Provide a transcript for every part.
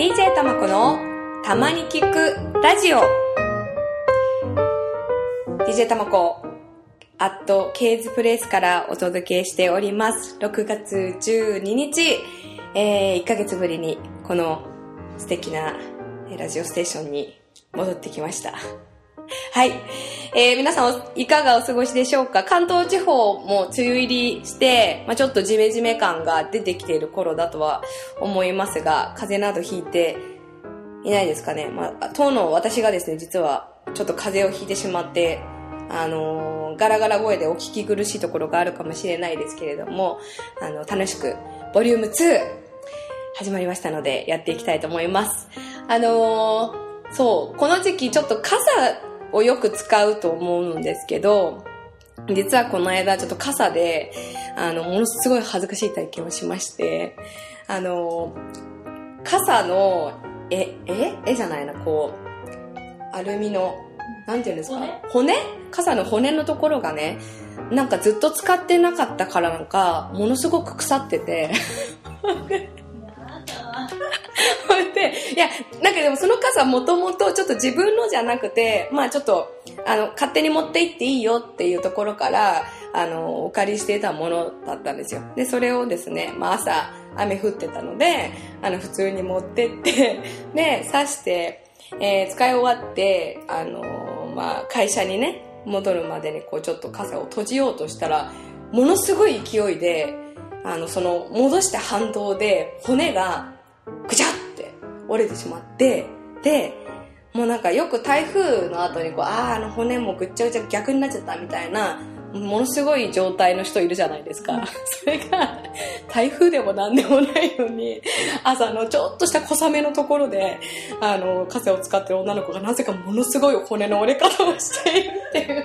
DJ たまこのたまに聞くラジオ。DJ たまこアットケーズプレイスからお届けしております。6月12日、えー、1ヶ月ぶりにこの素敵なラジオステーションに戻ってきました。はい。えー、皆さんいかがお過ごしでしょうか？関東地方も梅雨入りして、まあ、ちょっとジメジメ感が出てきている頃だとは思いますが、風邪などひいていないですかね？まあ、当の私がですね、実はちょっと風邪をひいてしまって、あのー、ガラガラ声でお聞き苦しいところがあるかもしれないですけれども、あの、楽しく、ボリューム2、始まりましたので、やっていきたいと思います。あのー、そう、この時期ちょっと傘をよく使うと思うんですけど、実はこの間ちょっと傘で、あの、ものすごい恥ずかしい体験をしまして、あの、傘の、え、え絵じゃないな、こう、アルミの、なんていうんですか？骨？傘の骨のところがね、なんかずっと使ってなかったからなんか、ものすごく腐ってて で、いや、なんかでもその傘もともとちょっと自分のじゃなくて、まあちょっと、あの、勝手に持って行っていいよっていうところから、あの、お借りしていたものだったんですよ。で、それをですね、まあ朝、雨降ってたので、あの、普通に持ってって、で、刺して、えー、使い終わって、あのまあ会社にね、戻るまでにこうちょっと傘を閉じようとしたら、ものすごい勢いで、あの、その、戻した反動で、骨が、ぐちゃって折れてしまって、で、もうなんかよく台風の後にこう、ああ、あの骨もぐっちゃぐちゃ逆になっちゃったみたいな、ものすごい状態の人いるじゃないですか。それが、台風でも何でもないのに、朝のちょっとした小雨のところで、あの、傘を使ってる女の子がなぜかものすごい骨の折れ方をしているっていう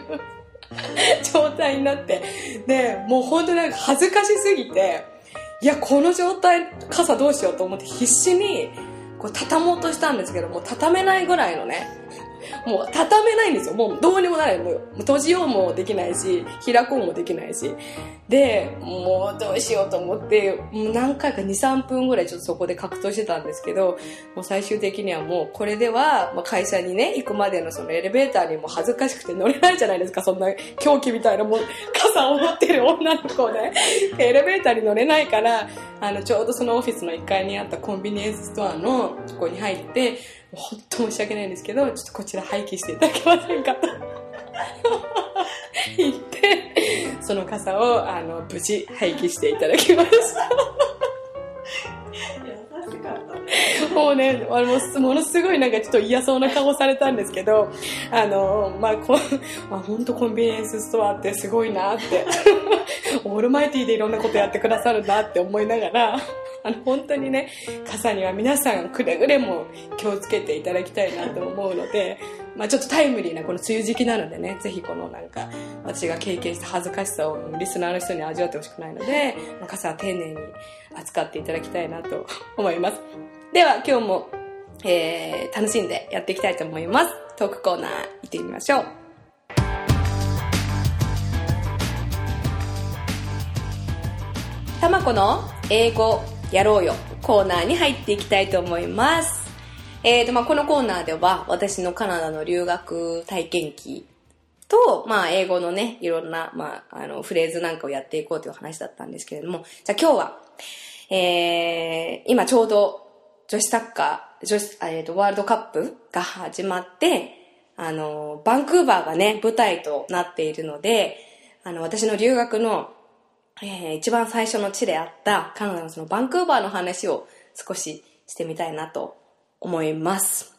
状態になって、で、もう本当になんか恥ずかしすぎて、いや、この状態、傘どうしようと思って必死に、こう畳もうとしたんですけども、畳めないぐらいのね、もう畳めないんですよ。もうどうにもならない。もう閉じようもできないし、開こうもできないし。で、もうどうしようと思って、もう何回か2、3分ぐらいちょっとそこで格闘してたんですけど、もう最終的にはもうこれでは、まあ、会社にね、行くまでのそのエレベーターにも恥ずかしくて乗れないじゃないですか。そんな狂気みたいなもう傘を持ってる女の子ね。エレベーターに乗れないから、あの、ちょうどそのオフィスの1階にあったコンビニエンスストアのとこに入って、本当申し訳ないんですけど、ちょっとこちら廃棄していただけませんかと。言って、その傘を、あの、無事廃棄していただきました。もうね、あの、ものすごいなんかちょっと嫌そうな顔されたんですけど、あの、まあ、こまあ、本当コンビニエンスストアってすごいなって、オールマイティーでいろんなことやってくださるなって思いながら、あの、本当にね、傘には皆さんくれぐれも気をつけていただきたいなと思うので、まあちょっとタイムリーなこの梅雨時期なのでね、ぜひこのなんか、私が経験した恥ずかしさをリスナーの人に味わってほしくないので、傘は丁寧に扱っていただきたいなと思います。では今日も、えー、楽しんでやっていきたいと思います。トークコーナー行ってみましょう。たまこの英語やろうよコーナーに入っていきたいと思います。えーと、まあ、このコーナーでは私のカナダの留学体験記と、まあ、英語のね、いろんな、まあ、あの、フレーズなんかをやっていこうという話だったんですけれども、じゃあ今日は、えー、今ちょうど女子サッカー、女子、えっ、ー、と、ワールドカップが始まって、あの、バンクーバーがね、舞台となっているので、あの、私の留学のえー、一番最初の地であったカナダのそのバンクーバーの話を少ししてみたいなと思います。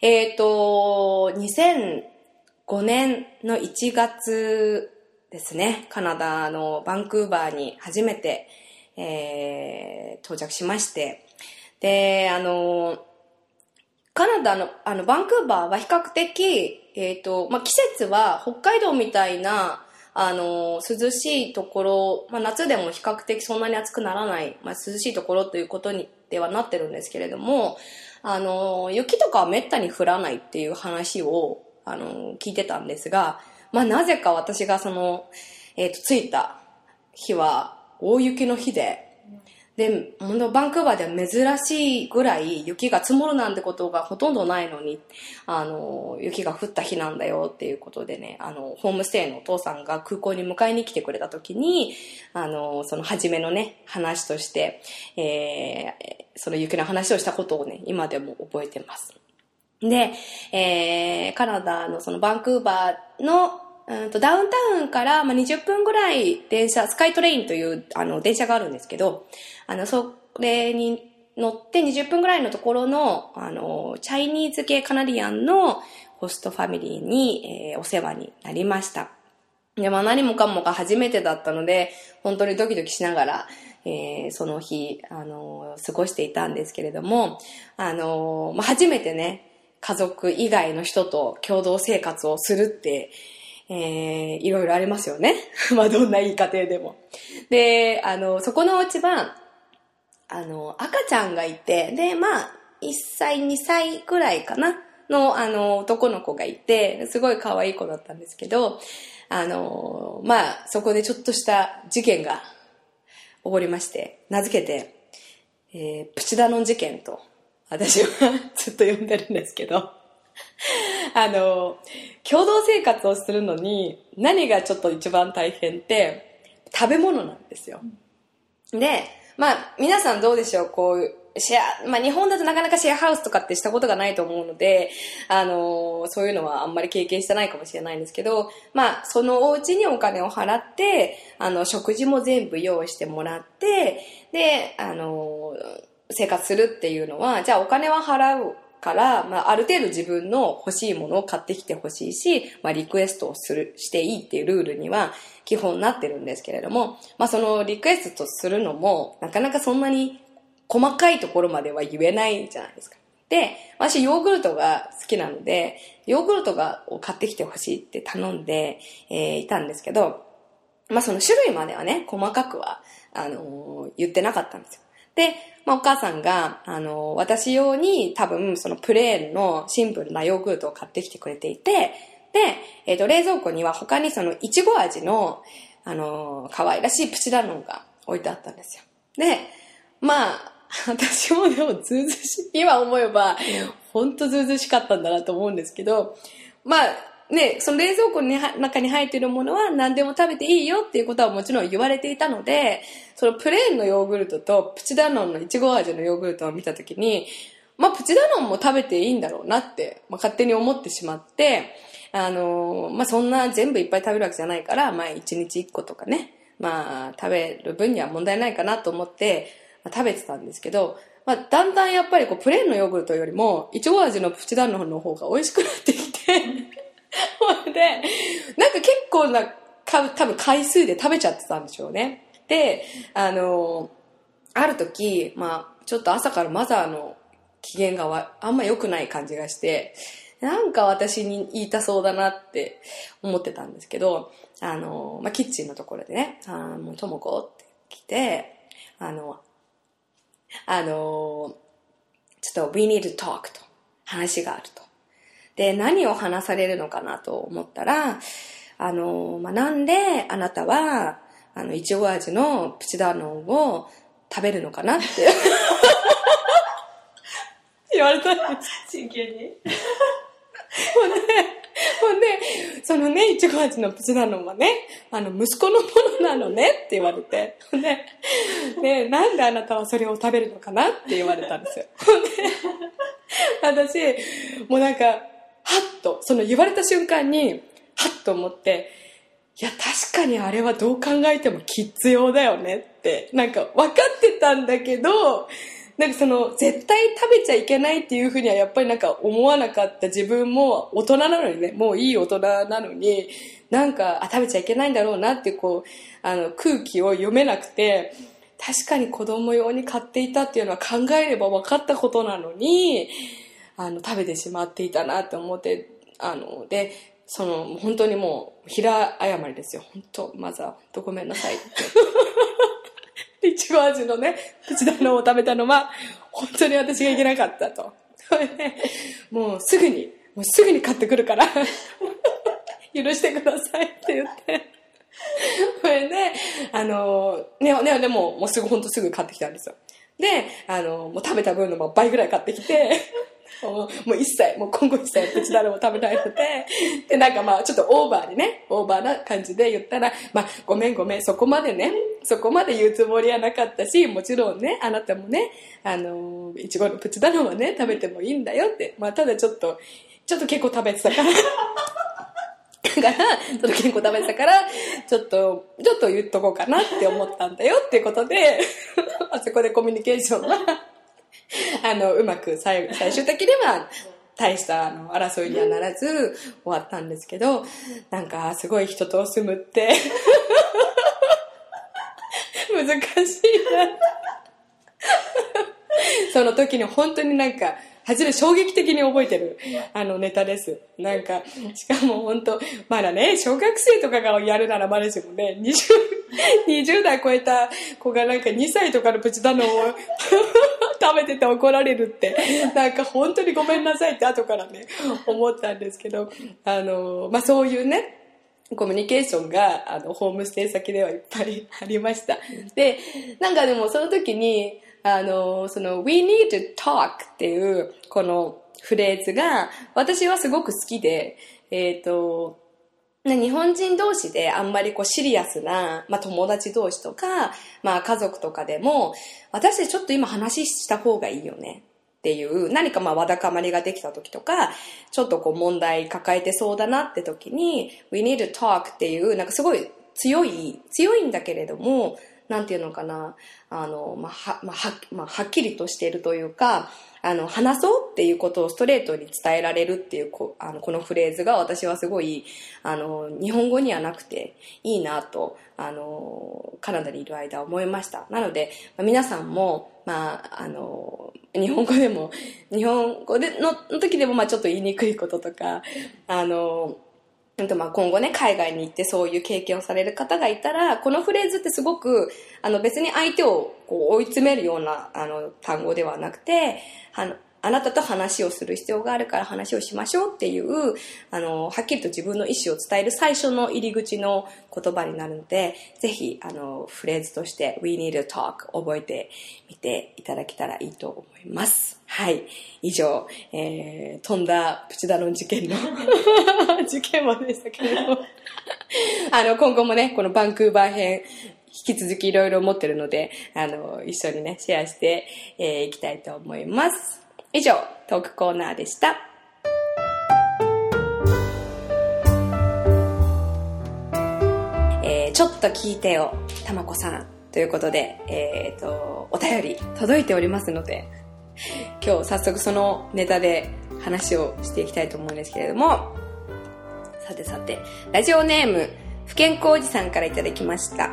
えっ、ー、と、2005年の1月ですね、カナダのバンクーバーに初めて、えー、到着しまして、で、あの、カナダの、あの、バンクーバーは比較的、えっ、ー、と、まあ、季節は北海道みたいな、あの、涼しいところ、まあ、夏でも比較的そんなに暑くならない、まあ、涼しいところということにではなってるんですけれども、あの、雪とかはめったに降らないっていう話を、あの、聞いてたんですが、まあ、なぜか私がその、えっ、ー、と、着いた日は大雪の日で、で、本当バンクーバーでは珍しいぐらい雪が積もるなんてことがほとんどないのに、あの、雪が降った日なんだよっていうことでね、あの、ホームステイのお父さんが空港に迎えに来てくれた時に、あの、その初めのね、話として、えー、その雪の話をしたことをね、今でも覚えてます。で、えー、カナダのそのバンクーバーのとダウンタウンから、まあ、20分ぐらい電車、スカイトレインというあの電車があるんですけど、あの、それに乗って20分ぐらいのところの、あの、チャイニーズ系カナディアンのホストファミリーに、えー、お世話になりました。で、まあ何もかもが初めてだったので、本当にドキドキしながら、えー、その日、あの過ごしていたんですけれども、あのまあ、初めてね、家族以外の人と共同生活をするって、えー、いろいろありますよね。まあ、どんないい家庭でも。で、あの、そこのお家は、あの、赤ちゃんがいて、で、まあ、1歳、2歳くらいかなの、あの、男の子がいて、すごい可愛い子だったんですけど、あの、まあ、そこでちょっとした事件が起こりまして、名付けて、えー、プチダノン事件と、私は ずっと呼んでるんですけど、あの、共同生活をするのに何がちょっと一番大変って食べ物なんですよ。で、まあ皆さんどうでしょう？こうシェア、まあ日本だとなかなかシェアハウスとかってしたことがないと思うので、あのそういうのはあんまり経験してないかもしれないんですけど、まあそのお家にお金を払って、あの食事も全部用意してもらって、で、あの生活するっていうのは、じゃあお金は払うから、まあ、ある程度自分の欲しいものを買ってきてほしいし、まあ、リクエストをする、していいっていうルールには基本なってるんですけれども、まあ、そのリクエストするのも、なかなかそんなに細かいところまでは言えないじゃないですか。で、私ヨーグルトが好きなので、ヨーグルトがを買ってきてほしいって頼んで、えー、いたんですけど、まあその種類まではね、細かくは、あのー、言ってなかったんですよ。で、まあ、お母さんが、あの、私用に多分、そのプレーンのシンプルなヨーグルトを買ってきてくれていて、で、えっ、ー、と、冷蔵庫には他にその、いちご味の、あの、可愛らしいプチダノンが置いてあったんですよ。で、まあ、私もでもずうずしい、今思えば、ほんとずうずしかったんだなと思うんですけど、まあ、ね、その冷蔵庫の中に入っているものは何でも食べていいよっていうことはもちろん言われていたので、そのプレーンのヨーグルトとプチダノンのいちご味のヨーグルトを見たときに、まあプチダノンも食べていいんだろうなって、まあ、勝手に思ってしまって、あのー、まあそんな全部いっぱい食べるわけじゃないから、まあ一日一個とかね、まあ食べる分には問題ないかなと思って、まあ、食べてたんですけど、まあだんだんやっぱりこうプレーンのヨーグルトよりも、いちご味のプチダノンの方が美味しくなってきてほんで、なんか結構な、か多分回数で食べちゃってたんでしょうね。で、あの、ある時、まあ、ちょっと朝からマザーの機嫌があんま良くない感じがして、なんか私に言いたそうだなって思ってたんですけど、あの、まあ、キッチンのところでね、あもう、ともこって来て、あの、あの、ちょっと we need to talk と話があると。で、何を話されるのかなと思ったら、あの、まあ、なんであなたは、あの、いちご味のプチダノンを食べるのかなって 言われたんです。真剣に。ほんで、ほんで、そのね、いちご味のプチダノンはね、あの、息子のものなのねって言われて、ほんで、ね、なんであなたはそれを食べるのかなって言われたんですよ。ほんで、私、もうなんか、はっと、その言われた瞬間に、はっと思って、いや、確かにあれはどう考えても必要だよねって、なんか分かってたんだけど、なんかその、絶対食べちゃいけないっていうふうにはやっぱりなんか思わなかった。自分も大人なのにね、もういい大人なのに、なんか、あ、食べちゃいけないんだろうなってこう、あの、空気を読めなくて、確かに子供用に買っていたっていうのは考えれば分かったことなのに、あの、食べてしまっていたなって思って、あの、で、その、本当にもう、平謝りですよ。本当、まずは、本当ごめんなさいって。いちご味のね、プチダノを食べたのは、本当に私がいけなかったと。もうすぐに、もうすぐに買ってくるから 許してくださいって言って。それで、あの、ね、ね、でも、もうすぐ、ほんとすぐ買ってきたんですよ。で、あの、もう食べた分の倍ぐらい買ってきて、もう一切、もう今後一切プチダルも食べないので、で、なんかまあちょっとオーバーにね、オーバーな感じで言ったら、まあごめんごめん、そこまでね、そこまで言うつもりはなかったし、もちろんね、あなたもね、あの、いちごのプチダルはね、食べてもいいんだよって、まあただちょっと、ちょっと結構食べてたから、だから、ちょっと結構食べてたから、ちょっと、ちょっと言っとこうかなって思ったんだよっていうことで、あそこでコミュニケーションは、あの、うまく最最終的には、大したあの争いにはならず終わったんですけど、なんかすごい人と住むって 難しいな。その時に本当になんか、初め衝撃的に覚えてる、あのネタです。なんか、しかも本当、まだね、小学生とかがやるならまだしもね、20、20代超えた子がなんか2歳とかのプチダノを食べてて怒られるって、なんか本当にごめんなさいって後からね、思ったんですけど、あの、まあそういうね、コミュニケーションが、あの、ホームステイ先ではいっぱいありました。で、なんかでもその時に、あの、その、we need to talk っていう、このフレーズが、私はすごく好きで、えっ、ー、と、日本人同士であんまりこうシリアスな、まあ友達同士とか、まあ家族とかでも、私たちちょっと今話した方がいいよねっていう、何かまあわだかまりができた時とか、ちょっとこう問題抱えてそうだなって時に、we need to talk っていう、なんかすごい強い、強いんだけれども、なんていうのかな、あの、まあ、は、まあ、は、まあ、はっきりとしているというか、あの、話そうっていうことをストレートに伝えられるっていうこ、あの、このフレーズが私はすごい、あの、日本語にはなくていいなと、あの、カナダにいる間思いました。なので、まあ、皆さんも、まあ、あの、日本語でも、日本語でのの時でも、まあ、ちょっと言いにくいこととか、あの、まあ今後ね、海外に行ってそういう経験をされる方がいたら、このフレーズってすごく、あの別に相手をこう追い詰めるようなあの単語ではなくて、あのあなたと話をする必要があるから話をしましょうっていう、あの、はっきりと自分の意思を伝える最初の入り口の言葉になるので、ぜひ、あの、フレーズとして We need a talk 覚えてみていただけたらいいと思います。はい。以上、えー、飛んだプチダロン事件の 事件までしたけれども あの、今後もね、このバンクーバー編、引き続きいろいろ持ってるので、あの、一緒にね、シェアして、えー、きたいと思います。以上、トークコーナーでした。えー、ちょっと聞いてよ、たまこさん。ということで、えっ、ー、と、お便り届いておりますので、今日早速そのネタで話をしていきたいと思うんですけれども、さてさて、ラジオネーム、不健康おじさんからいただきました。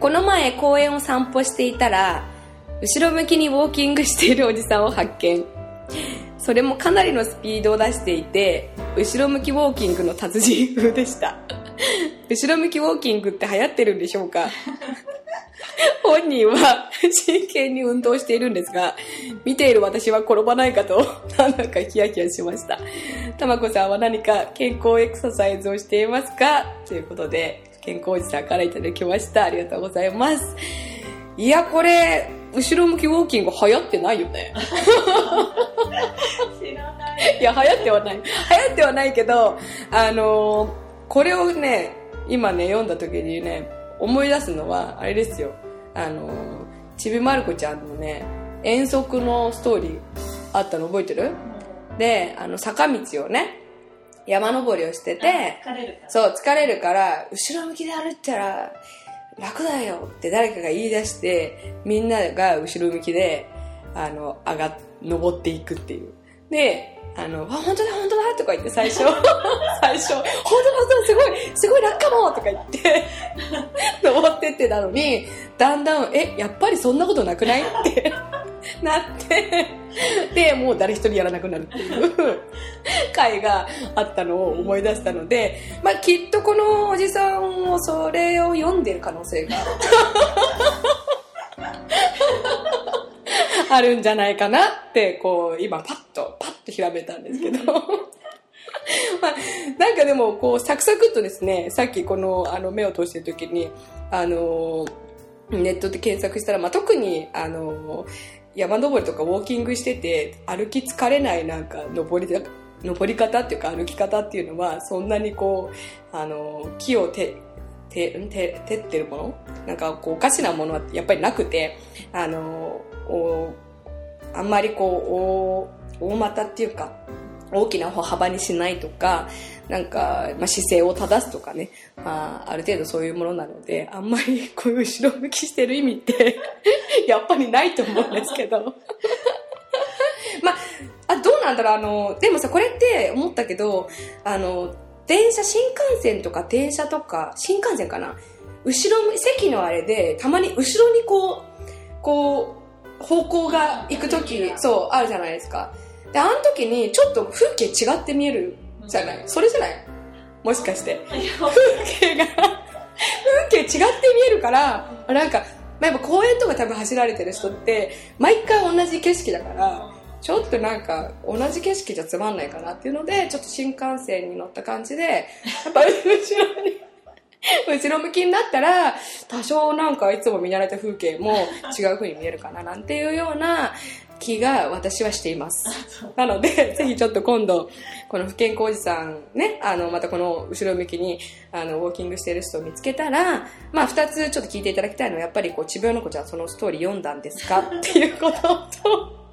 この前公園を散歩していたら、後ろ向きにウォーキングしているおじさんを発見。それもかなりのスピードを出していて、後ろ向きウォーキングの達人風でした。後ろ向きウォーキングって流行ってるんでしょうか？本人は真剣に運動しているんですが、見ている私は転ばないかと、なんだかヒヤヒヤしました。たまこさんは何か健康エクササイズをしていますか？ということで、健康おじさんからいただきました。ありがとうございます。いや、これ、後ろ向きウォーキング流行ってないよね。知らない。いや、流行ってはない。流行ってはないけど、あのー、これをね、今ね、読んだ時にね、思い出すのは、あれですよ。あのー、ちびまる子ちゃんのね、遠足のストーリーあったの覚えてる、うん、で、あの、坂道をね、山登りをしてて、そう、疲れるから、後ろ向きで歩いたら、楽だよって誰かが言い出して、みんなが後ろ向きで、あの、上が、登っていくっていう。で、あの、あ、本当だ、本当だとか言って最初、最初、本当だ、本当だ、すごい、すごい楽かもとか言って、登ってってたのに、だんだん、え、やっぱりそんなことなくない？ってなって、で、もう誰一人やらなくなるっていう回があったのを思い出したので、まあきっとこのおじさんもそれを読んでる可能性が あるんじゃないかなって、こう、今パッと、パッとひらめいたんですけど。まあ、なんかでも、こう、サクサクっとですね、さっきこの、あの、目を通してる時に、あの、ネットで検索したら、まあ、特に、あの、山登りとかウォーキングしてて、歩き疲れないなんか、登りだ、登り方っていうか歩き方っていうのは、そんなにこう、あの、木を手、手、手、手ってるもの？なんかこうおかしなものはやっぱりなくて、あの、あんまりこう、大股っていうか、大きな歩幅にしないとか、なんか、まあ、姿勢を正すとかね、まあ、ある程度そういうものなので、あんまり こういう後ろ向きしてる意味って やっぱりないと思うんですけど。まあ、あ、どうなんだろう、あの、でもさ、これって思ったけど、あの、電車、新幹線とか電車とか、新幹線かな。後ろ、席のあれで、たまに後ろにこう、こう、方向が行くとき、そう、あるじゃないですか。で、あの時にちょっと風景違って見えるじゃない？それじゃない？もしかして。風景が。風景違って見えるから、なんか、まあ、やっぱ公園とか多分走られてる人って、毎回同じ景色だから、ちょっとなんか同じ景色じゃつまんないかなっていうので、ちょっと新幹線に乗った感じで、やっぱ後ろに後ろ向きになったら、多少なんかいつも見慣れた風景も違う風に見えるかななんていうような気が私はしています。なので、ぜひちょっと今度、この不健康おじさんね、あの、またこの後ろ向きに、あの、ウォーキングしてる人を見つけたら、まあ二つちょっと聞いていただきたいのは、やっぱりこう、ちびの子ちゃんそのストーリー読んだんですか？っていうことと、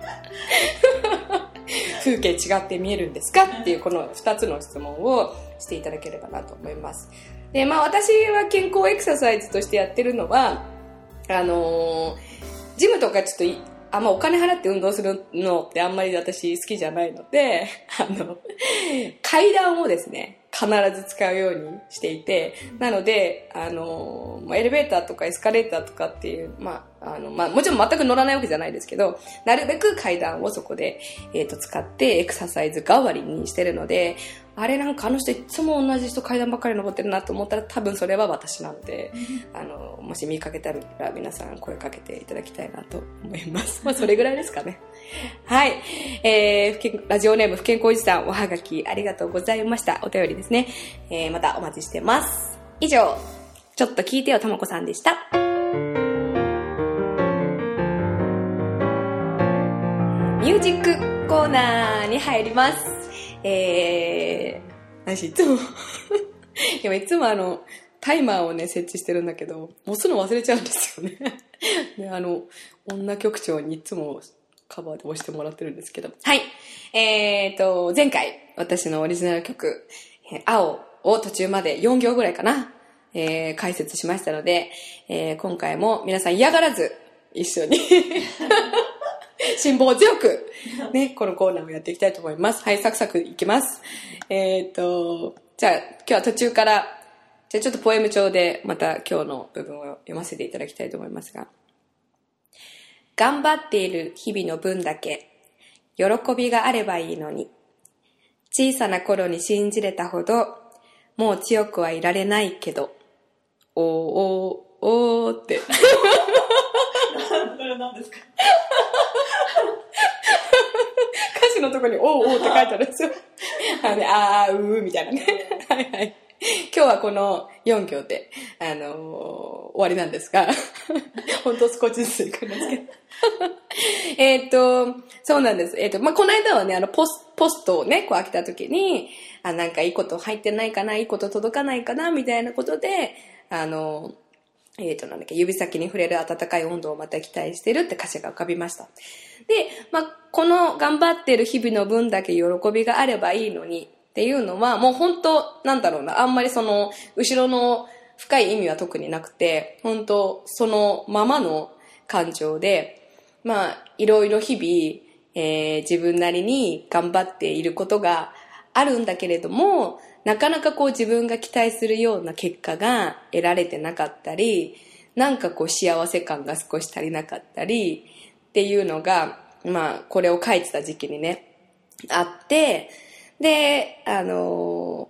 風景違って見えるんですか？っていうこの2つの質問をしていただければなと思います。で、まあ私は健康エクササイズとしてやってるのは、あのー、ジムとかちょっとあんまお金払って運動するのってあんまり私好きじゃないので、あの、階段をですね、必ず使うようにしていて、なので、あの、エレベーターとかエスカレーターとかっていう、まあ、あの、まあ、もちろん全く乗らないわけじゃないですけど、なるべく階段をそこで、えっ、ー、と、使ってエクササイズ代わりにしてるので、あれなんかあの人いつも同じ人階段ばっかり登ってるなと思ったら多分それは私なので、あの、もし見かけたら皆さん声かけていただきたいなと思います。まあ、それぐらいですかね。はい。えー、ラジオネーム不健康おじさん、おはがきありがとうございました。お便りですね。えー、またお待ちしてます。以上、ちょっと聞いてよともこさんでした。ミュージックコーナーに入ります。えー、何し、いつも いや、いつもあの、タイマーをね、設置してるんだけど、押すの忘れちゃうんですよね で、あの、女局長にいつもカバーで押してもらってるんですけど。はい。えーと、前回、私のオリジナル曲、青を途中まで4行ぐらいかな、えー、解説しましたので、えー、今回も皆さん嫌がらず、一緒に 辛抱強く、ね、このコーナーをやっていきたいと思います。はい、サクサクいきます。えっ、と、じゃあ、今日は途中から、じゃあちょっとポエム帳でまた今日の部分を読ませていただきたいと思いますが。頑張っている日々の分だけ、喜びがあればいいのに。小さな頃に信じれたほど、もう強くはいられないけど、おーおーおーって。それ何ですか歌詞のとこに、おうおうって書いてあるんですよ。あの、あー、うーみたいなね。はいはい。今日はこの4行で、あのー、終わりなんですが、本当少しずついくんですけど。えっと、そうなんです。えっ、ー、と、まあ、この間はね、あの、ポス、ポストをね、こう開けた時に、あ、なんかいいこと入ってないかな、いいこと届かないかな、みたいなことで、あの、えっ、と、なんだっけ、指先に触れる温かい温度をまた期待してるって歌詞が浮かびました。で、まあ、この頑張ってる日々の分だけ喜びがあればいいのにっていうのは、もう本当、なんだろうな、あんまりその、後ろの深い意味は特になくて、本当、そのままの感情で、まあ、いろいろ日々、えー、自分なりに頑張っていることがあるんだけれども、なかなかこう自分が期待するような結果が得られてなかったり、なんかこう幸せ感が少し足りなかったりっていうのが、まあこれを書いてた時期にね、あって、で、あの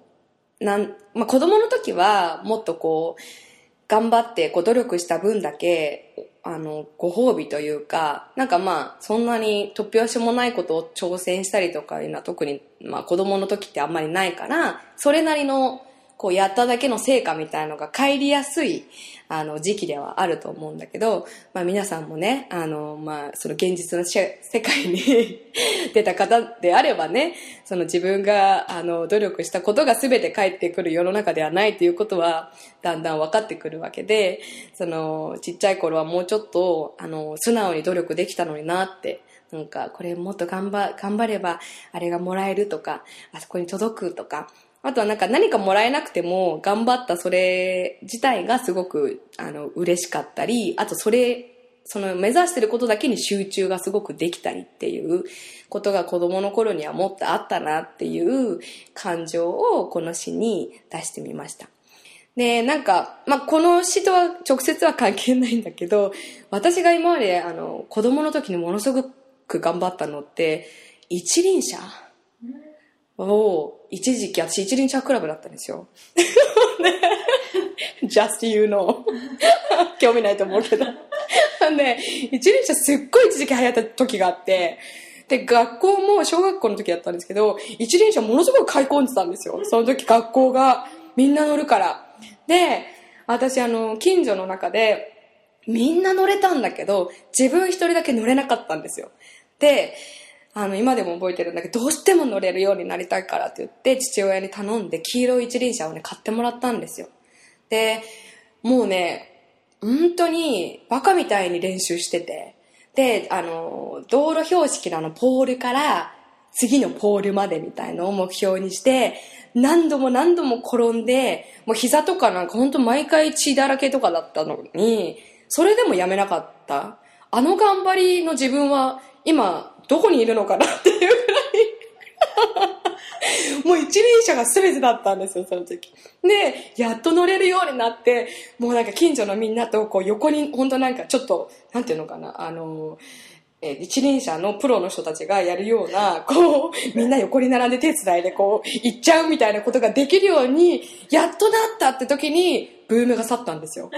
なん、まあ子供の時はもっとこう、頑張ってこう努力した分だけ、あの、ご褒美というか、なんかまあ、そんなに突拍子もないことを挑戦したりとかいうのは特に、まあ子供の時ってあんまりないから、それなりの、こうやっただけの成果みたいのが帰りやすい、あの、時期ではあると思うんだけど、まあ皆さんもね、あの、まあ、その現実の世界に 出た方であればね、その自分が、あの、努力したことが全て返ってくる世の中ではないということは、だんだん分かってくるわけで、その、ちっちゃい頃はもうちょっと、あの、素直に努力できたのになって、なんか、これもっと頑張、頑張れば、あれがもらえるとか、あそこに届くとか、あとはなんか何かもらえなくても頑張ったそれ自体がすごくあの嬉しかったり、あとそれ、その目指してることだけに集中がすごくできたりっていうことが子供の頃にはもっとあったなっていう感情をこの詩に出してみました。で、なんか、まあ、この詩とは直接は関係ないんだけど、私が今まであの子供の時にものすごく頑張ったのって、一輪車を、一時期、私一輪車クラブだったんですよ。just you know. 興味ないと思うけど。で、一輪車すっごい一時期流行った時があって、で、学校も小学校の時だったんですけど、一輪車ものすごく買い込んでたんですよ。その時学校がみんな乗るから。で、私あの、近所の中で、みんな乗れたんだけど、自分一人だけ乗れなかったんですよ。で、あの、今でも覚えてるんだけど、どうしても乗れるようになりたいからって言って、父親に頼んで、黄色い一輪車をね、買ってもらったんですよ。で、もうね、本当にバカみたいに練習してて、で、あの、道路標識のあのポールから次のポールまでみたいのを目標にして、何度も何度も転んで、もう膝とかなんか本当毎回血だらけとかだったのに、それでもやめなかった。あの頑張りの自分は今どこにいるのかなっていうぐらい もう一輪車が全てだったんですよ、その時。で、やっと乗れるようになって、もうなんか近所のみんなとこう横に、本当なんかちょっと、なんていうのかな、あの、え一輪車のプロの人たちがやるような、こう、みんな横に並んで手伝いでこう、行っちゃうみたいなことができるように、やっとなったって時に、ブームが去ったんですよ。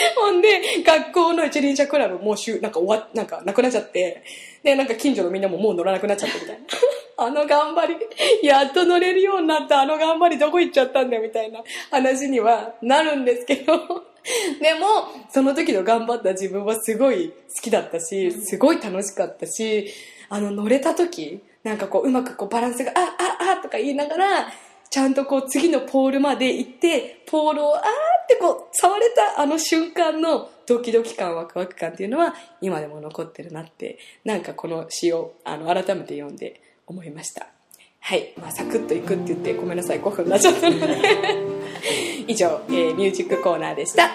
ほんで、学校の一輪車クラブもうしゅ、なんか終わ、なんかなくなっちゃって、で、なんか近所のみんなももう乗らなくなっちゃってみたいな。あの頑張り、やっと乗れるようになった。あの頑張りどこ行っちゃったんだよみたいな話にはなるんですけど、でも、その時の頑張った自分はすごい好きだったし、すごい楽しかったし、あの乗れた時、なんかこううまくこうバランスが、あ、あ、あとか言いながら、ちゃんとこう次のポールまで行って、ポールをあーってこう触れたあの瞬間のドキドキ感、ワクワク感っていうのは今でも残ってるなって、なんかこの詩をあの改めて読んで思いました。はい。まあ、サクッと行くって言ってごめんなさい、5分になっちゃったので。以上、えーミュージックコーナーでした。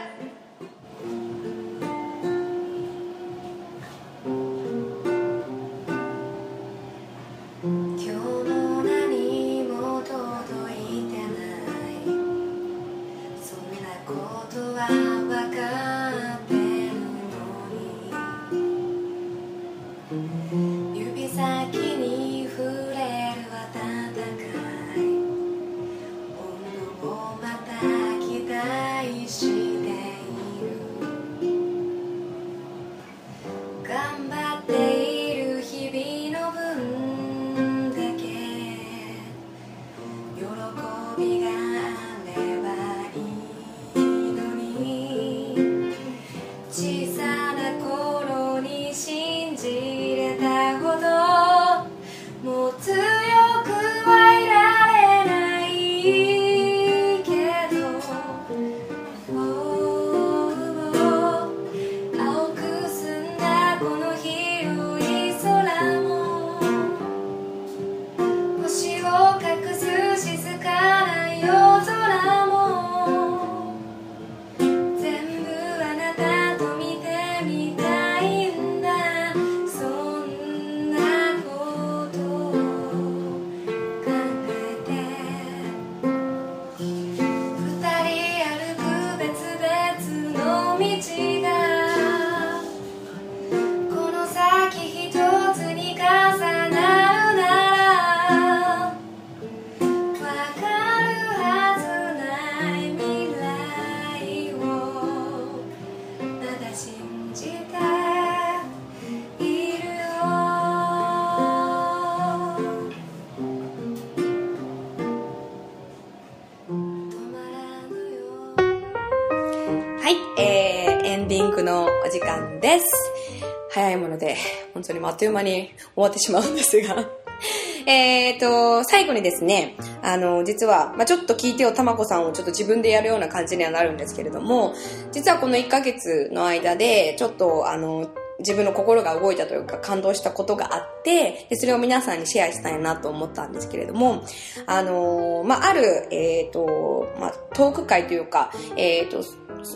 当にあっという間に終わってしまうんですが。えっと、最後にですね、あの、実は、まあ、ちょっと聞いてよ、たまこさんをちょっと自分でやるような感じにはなるんですけれども、実はこの1ヶ月の間で、ちょっと、あの、自分の心が動いたというか感動したことがあって、でそれを皆さんにシェアしたいなと思ったんですけれども、あのまあ、ある、えっ、と、まあ、トーク会というか、えっ、と、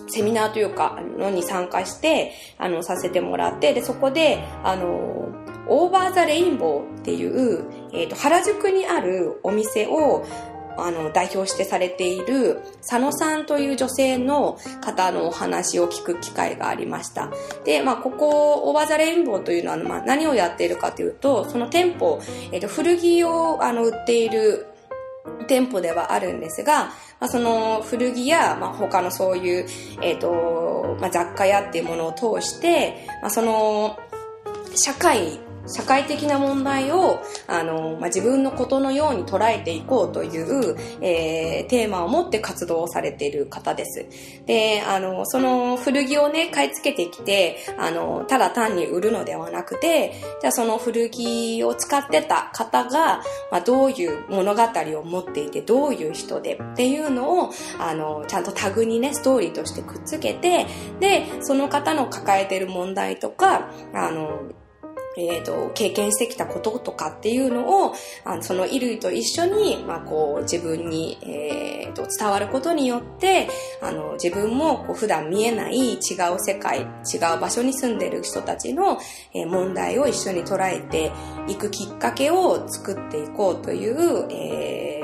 セミナーというか、のに参加して、あの、させてもらって、で、そこで、あの、Over the Rainbow っていう、えっ、と、原宿にあるお店を、あの、代表してされている、佐野さんという女性の方のお話を聞く機会がありました。で、まあ、ここ、 Over the Rainbow というのは、まあ、何をやっているかというと、その店舗、えっ、と、古着を、あの、売っている店舗ではあるんですが、まあ、その古着や、まあ、他のそういう、えっ、と、まあ、雑貨屋っていうものを通して、まあ、その、社会、社会的な問題を、あの、まあ、自分のことのように捉えていこうという、えーテーマを持って活動をされている方です。で、あの、その古着をね、買い付けてきて、あの、ただ単に売るのではなくて、じゃあその古着を使ってた方が、まあ、どういう物語を持っていて、どういう人でっていうのを、あの、ちゃんとタグにね、ストーリーとしてくっつけて、で、その方の抱えている問題とか、あの、えっ、と、経験してきたこととかっていうのを、あのその衣類と一緒に、まあ、こう、自分に、えー、と伝わることによって、あの、自分もこう普段見えない違う世界、違う場所に住んでる人たちの、えー問題を一緒に捉えていくきっかけを作っていこうという、えー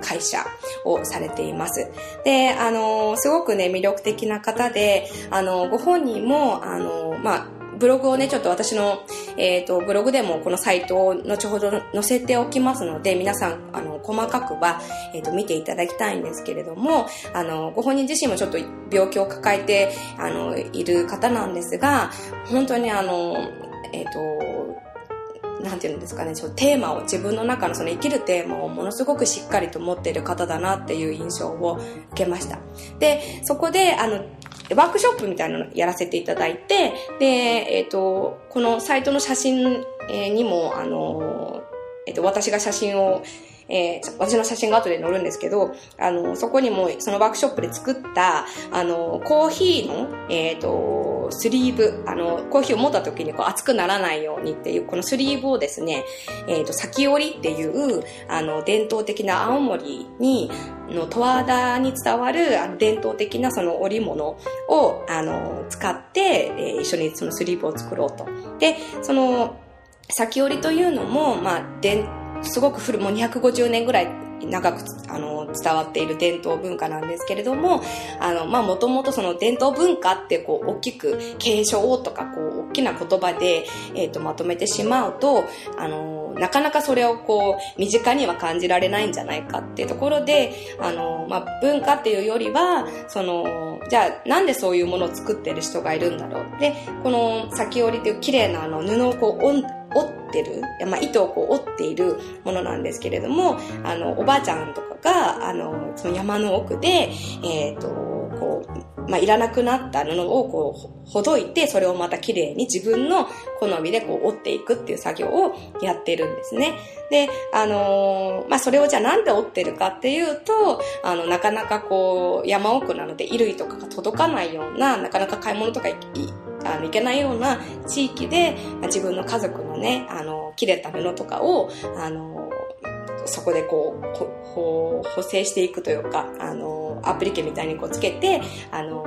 会社をされています。で、あの、すごくね、魅力的な方で、あの、ご本人も、あの、まあ、ブログをね、ちょっと私の、えっ、と、ブログでもこのサイトを後ほど載せておきますので、皆さん、あの、細かくは、えっ、と、見ていただきたいんですけれども、あの、ご本人自身もちょっと病気を抱えて、あの、いる方なんですが、本当にあの、えっ、と、なんていうんですかね、そのテーマを、自分の中のその生きるテーマをものすごくしっかりと持っている方だなっていう印象を受けました。で、そこで、あの、ワークショップみたいなのやらせていただいて、で、えっ、と、このサイトの写真にも、あの、えっ、と、私が写真を、えー私の写真が後で載るんですけど、あの、そこにも、そのワークショップで作った、あの、コーヒーの、えっ、と、スリーブ、あの、コーヒーを持った時にこう熱くならないようにっていう、このスリーブをですね、えっ、と、先折りっていう、あの、伝統的な青森に、の十和田に伝わるあの伝統的なその織物をあの使って、えー一緒にそのスリーブを作ろうと。で、その先折りというのも、まあ、でんすごく古、もう250年ぐらい長くあの伝わっている伝統文化なんですけれども、あの、ま、もともとその伝統文化ってこう大きく継承とかこう大きな言葉で、えっ、とまとめてしまうと、あの、なかなかそれをこう身近には感じられないんじゃないかっていうところで、あの、まあ、文化っていうよりは、その、じゃあなんでそういうものを作ってる人がいるんだろう。で、この先折りっていう綺麗なあの布をこう折ってる、まあ、糸をこう折っているものなんですけれども、あの、おばあちゃんとかが、あの、その山の奥で、えっ、と、こう、まあ、いらなくなった布をこう、ほどいて、それをまた綺麗に自分の好みでこう折っていくっていう作業をやってるんですね。で、あのーまあ、それをじゃあなんで折ってるかっていうと、あの、なかなかこう、山奥なので衣類とかが届かないような、なかなか買い物とかいいあの、いけないような地域で、まあ自分の家族のね、あの、切れた布とかを、あの、そこでこう、こう、補正していくというか、あの、アプリケみたいにこうつけて、あの、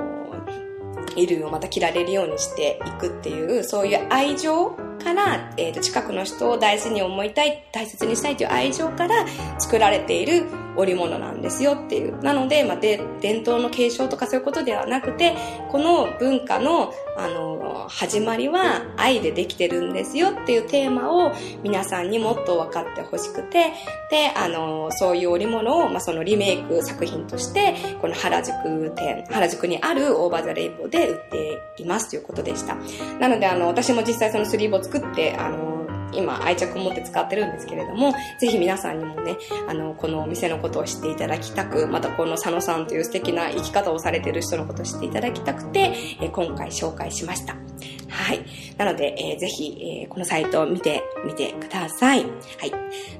衣類をまた着られるようにしていくっていう、そういう愛情から、えーと、近くの人を大事に思いたい、大切にしたいという愛情から作られている織物なんですよっていう。なので、まあ、で、伝統の継承とかそういうことではなくて、この文化の、あの、始まりは愛でできてるんですよっていうテーマを皆さんにもっと分かってほしくて、で、あの、そういう織物を、まあ、そのリメイク作品として、この原宿店、原宿にあるオーバーザレインボーで売っていますということでした。なので、あの、私も実際そのスリーブを作って、あの、今愛着を持って使ってるんですけれども、ぜひ皆さんにもね、あの、このお店のことを知っていただきたく、またこの佐野さんという素敵な生き方をされてる人のことを知っていただきたくて、え今回紹介しました。はい。なので、えー、ぜひ、えー、このサイトを見てみてください。はい。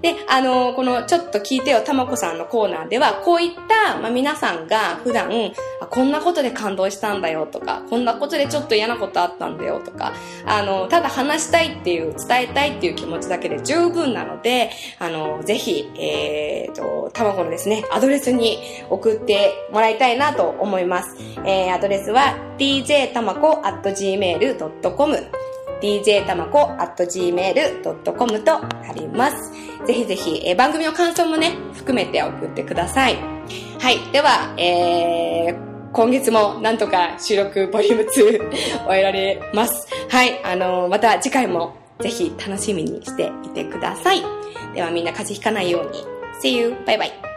で、あのー、このちょっと聞いてよたまこさんのコーナーでは、こういった、まあ、皆さんが普段、あこんなことで感動したんだよとか、こんなことでちょっと嫌なことあったんだよとか、あの、ただ話したいっていう、伝えたいっていう気持ちだけで十分なので、あの、ぜひ、えー、と、たまこのですね、アドレスに送ってもらいたいなと思います。えー、アドレスは dj たまこ at gmail gmail.com dj たまこ .gmail.com とあります。ぜひぜひ、えー、番組の感想もね、含めて送ってください。はい。では、えー、今月もなんとか収録ボリューム2 終えられます。はい。あのー、また次回もぜひ楽しみにしていてください。ではみんな風邪ひかないように。See you! バイバイ。